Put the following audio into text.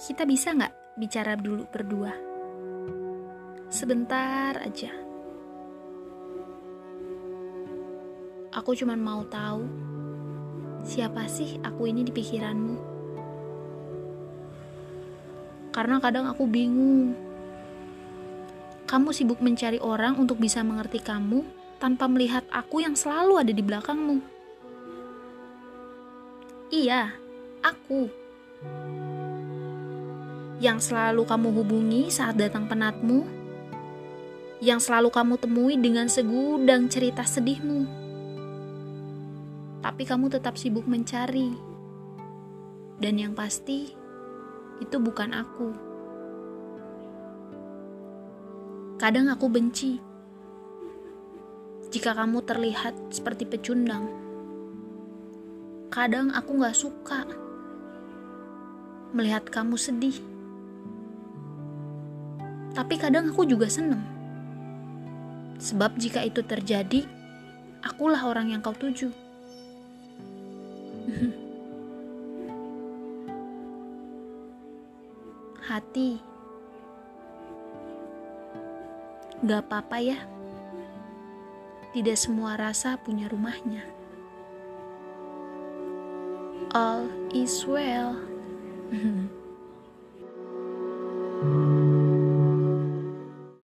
kita bisa nggak bicara dulu berdua? Sebentar aja. Aku cuma mau tahu siapa sih aku ini di pikiranmu. Karena kadang aku bingung. Kamu sibuk mencari orang untuk bisa mengerti kamu tanpa melihat aku yang selalu ada di belakangmu. Iya, aku yang selalu kamu hubungi saat datang penatmu, yang selalu kamu temui dengan segudang cerita sedihmu. Tapi kamu tetap sibuk mencari, dan yang pasti itu bukan aku. Kadang aku benci jika kamu terlihat seperti pecundang. Kadang aku gak suka melihat kamu sedih. Tapi kadang aku juga seneng. Sebab jika itu terjadi, akulah orang yang kau tuju. Hati, gak apa-apa ya. Tidak semua rasa punya rumahnya. All is well.